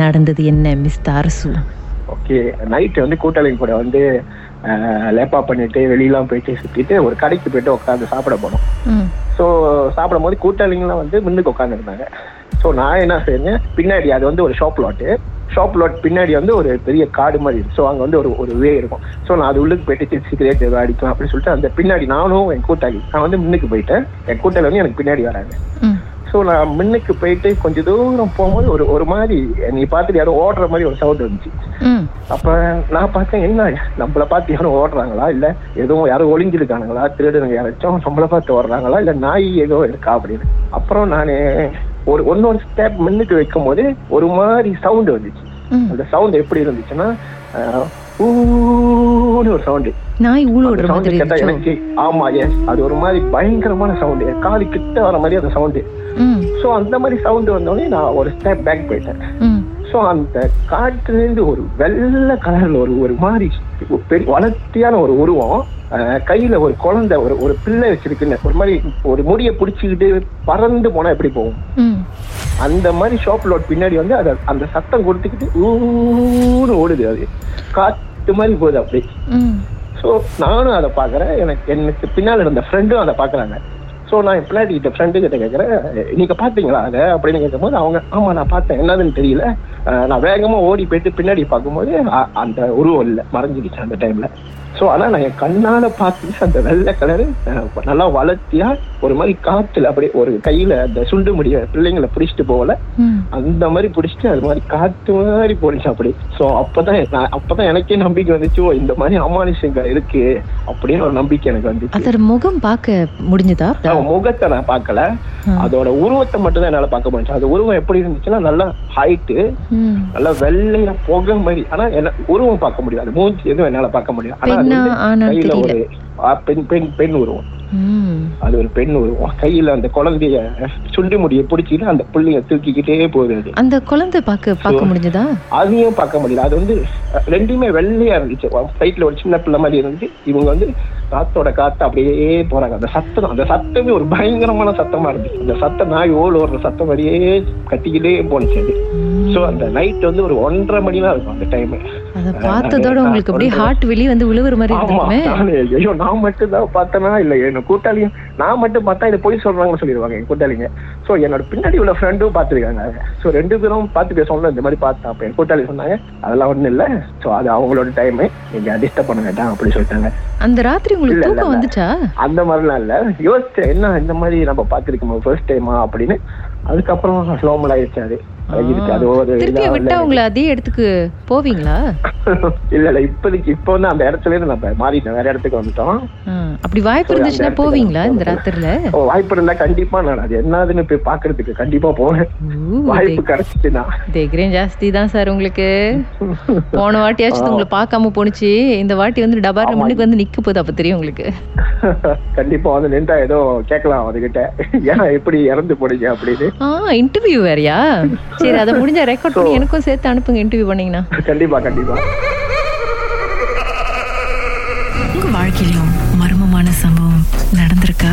நடந்தது என்ன மிஸ்டர் அரசு ஓகே நைட்டு வந்து கூட்டாளிங்க கூட வந்து லேப்பா பண்ணிட்டு வெளியெல்லாம் போயிட்டு சுத்திட்டு ஒரு கடைக்கு போயிட்டு உட்காந்து சாப்பிட போனோம். ஸோ சாப்பிடும் போது கூட்டாளிங்களாம் வந்து முன்னுக்கு உட்காந்துருந்தாங்க ஸோ நான் என்ன செஞ்சேன்? பின்னாடி அது வந்து ஒரு ஷாப் லாட்டு ஷாப் லாட் பின்னாடி வந்து ஒரு பெரிய காடு மாதிரி இருக்கு. ஸோ அங்கே வந்து ஒரு ஒரு வே இருக்கும். ஸோ நான் அது உள்ளுக்கு போயிட்டு சிகரெட் ஏதோ அடிக்கலாம் அப்படின்னு சொல்லிட்டு அந்த பின்னாடி நானும் என் கூட்டாளி நான் வந்து முன்னுக்கு போயிட்டேன். என் கூட்டாளி வந்து எனக்கு பின்னாடி வராங்க. ஸோ நான் முன்னுக்கு போயிட்டு கொஞ்சம் தூரம் போகும்போது ஒரு ஒரு மாதிரி நீ பார்த்துட்டு யாரும் ஓடுற மாதிரி ஒரு சவுண்ட் வந்துச்சு. ம். அப்ப நான் பார்த்தேன் என்ன நம்மள பார்த்து யாரும் ஓடுறாங்களா? இல்ல எதுவும் யாரும் ஒளிஞ்சிருக்கானுங்களா திருடுங்க யாராச்சும் நம்மள பார்த்து ஓடுறாங்களா? இல்ல நாய் ஏதோ இருக்கா அப்படின்னு. அப்புறம் நான் ஒரு ஒன்னொரு ஸ்டெப் முன்னுக்கு வைக்கும் போது ஒரு மாதிரி சவுண்ட் வந்துச்சு. அந்த சவுண்ட் எப்படி இருந்துச்சுன்னா ஊன்னு ஒரு சவுண்டு நாய் அந்த சவுண்ட் மாதிரி எனக்கு ஆமா எஸ் அது ஒரு மாதிரி பயங்கரமான சவுண்டு காலு கிட்ட வர மாதிரி அந்த சவுண்டு ஸோ அந்த மாதிரி சவுண்ட் வந்தோடனே நான் ஒரு ஸ்டெப் பேக் போயிட்டேன். ஸோ அந்த காற்றுலேருந்து ஒரு வெள்ளை கலர்ல ஒரு ஒரு மாதிரி வளர்த்தியான ஒரு உருவம். கையில ஒரு குழந்தை ஒரு ஒரு பிள்ளை வச்சிருக்குன்னு ஒரு மாதிரி ஒரு முடியை பிடிச்சிக்கிட்டு பறந்து போனா எப்படி போகும்? அந்த மாதிரி ஷாப் லோட் பின்னாடி வந்து அதை அந்த சத்தம் கொடுத்துக்கிட்டு ஊன்னு ஓடுது அது. காத்து மாதிரி போகுது அப்படி. ஸோ நானும் அதை பார்க்குறேன். எனக்கு எனக்கு பின்னால் இருந்த ஃப்ரெண்டும் அதை பார்க்குறாங்க. ஸோ நான் என் பிள்ளாடி கிட்ட ஃப்ரெண்டு கிட்ட கேட்குறேன் நீங்க பார்த்தீங்களா அதை? அப்படின்னு கேட்கும்போது அவங்க ஆமா நான் பார்த்தேன். என்னதுன்னு தெரியல. நான் வேகமா ஓடி போயிட்டு பின்னாடி பார்க்கும்போது அந்த உருவம் இல்லை. மறைஞ்சிக்கிச்சு அந்த டைம்ல ஸோ ஆனால் நான் என் கண்ணால பார்த்துட்டு அந்த வெள்ளை கலரு நல்லா வளர்த்தியா ஒரு மாதிரி காத்துல அப்படியே ஒரு கையில அந்த சுண்டு முடிய பிள்ளைங்களை பிடிச்சிட்டு போகல. அந்த மாதிரி பிடிச்சிட்டு அது மாதிரி காத்து மாதிரி போனுச்சு அப்படி. ஸோ அப்பதான் நான் அப்பதான் எனக்கே நம்பிக்கை வந்துச்சு ஓ இந்த மாதிரி அமானுஷங்கள் இருக்கு அப்படின்னு ஒரு நம்பிக்கை எனக்கு வந்துச்சு. அதோட முகம் பார்க்க முடிஞ்சதா? முகத்தை நான் பார்க்கல. அதோட உருவத்தை மட்டும் தான் என்னால பார்க்க முடிஞ்சு அது உருவம் எப்படி இருந்துச்சுன்னா நல்லா ஹைட்டு நல்லா வெள்ளையா புகை மாதிரி. ஆனா என்ன உருவம் பார்க்க முடியாது. மூஞ்சி எதுவும் என்னால பார்க்க முடியாது. ஆனா அது கையில ஒரு பெண் பெண் பெண் உருவம். அது ஒரு பெண் உருவம். கையில அந்த குழந்தைய சுண்டி முடிய பிடிச்சிட்டு அந்த புள்ளைய தூக்கிக்கிட்டே போகுது அந்த குழந்தை பார்க்க பார்க்க முடிஞ்சதா? அதையும் பார்க்க முடியல. அது வந்து ரெண்டுமே வெள்ளையா இருந்துச்சு. சைட்ல ஒரு சின்ன பிள்ளை மாதிரி இருந்துச்சு. இவங்க வந்து காத்தோட காத்து அப்படியே போறாங்க. அந்த சத்தம் அந்த சத்தமே ஒரு பயங்கரமான சத்தமா இருந்துச்சு. அந்த சத்தம் நாய் ஓடு ஓடுற சத்தம் மாதிரியே கத்திக்கிட்டே போனுச்சு அது. ஸோ அந்த நைட் வந்து ஒரு ஒன்றரை மணி தான் இருக்கும் அந்த டைம் அத பார்த்ததோட உங்களுக்கு அப்படியே ஹார்ட் வெளியே வந்து விழுவுற மாதிரி நானு ஐயோ நான் மட்டும் தான் பார்த்தனா? இல்ல என் கூட்டாளியும் நான் மட்டும் பார்த்தா இதை போய் சொல்றாங்கன்னு சொல்லிடுவாங்க என் கூட்டாளிங்க. சோ என்னோட பின்னாடி உள்ள ஃப்ரெண்டும் பார்த்துருக்காங்க. சோ ரெண்டு பேரும் பார்த்து பேசணும்ல இந்த மாதிரி பார்த்தா அப்ப என் கூட்டாளி சொன்னாங்க. அதெல்லாம் ஒண்ணும் இல்ல. சோ அது அவங்களோட டைம் நீங்க டிஸ்டர்ப் பண்ண வேண்டாம் அப்படி சொல்லிட்டாங்க. அந்த ராத்திரி உங்களுக்கு தூக்கம். வந்துச்சா? அந்த மாதிரிலாம் இல்ல. யோசிச்சேன் என்ன இந்த மாதிரி நம்ம பார்த்திருக்கோம் ஃபர்ஸ்ட் டைமா அப்படின்னு. அதுக்கப்புறம் நார்மல் ஆயிடுச்சு அது. பழகிடுச்சு. அது ஒரு திருப்பி இதா விட்டா. உங்களை அதே இடத்துக்கு போவீங்களா? இல்ல இல்ல இப்போதைக்கு இப்போ வந்து அந்த இடத்துல இருந்து மாறிட்டோம் வேற இடத்துக்கு வந்துட்டோம். அப்படி வாய்ப்பு இருந்துச்சுன்னா போவீங்களா இந்த. ராத்திரில? ஓ, வாய்ப்பு இருந்தா கண்டிப்பா நான் அது என்னதுன்னு போய் பாக்குறதுக்கு கண்டிப்பா போவேன். வாய்ப்பு ஜாஸ்தி தான் சார் உங்களுக்கு. போன வாட்டியாச்சும் உங்களை பார்க்காம போணுச்சு. இந்த வாட்டி வந்து டபார் முன்னுக்கு வந்து நிக்க போகுது அப்ப தெரியும் உங்களுக்கு. கண்டிப்பா வந்து நின்றா ஏதோ கேட்கலாம் அதுகிட்ட ஏன்னா எப்படி இறந்து போனீங்க அப்படின்னு. இன்டர்வியூ வேறயா? சரி அதை முடிஞ்ச ரெக்கார்ட் பண்ணி எனக்கும் சேர்த்து அனுப்புங்க இன்டர்வியூ பண்ணீங்கன்னா. கண்டிப்பா கண்டிப்பா. உங்க வாழ்க்கையிலும் மர்மமான சம்பவம் நடந்திருக்கா?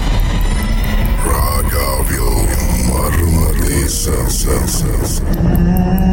Sound.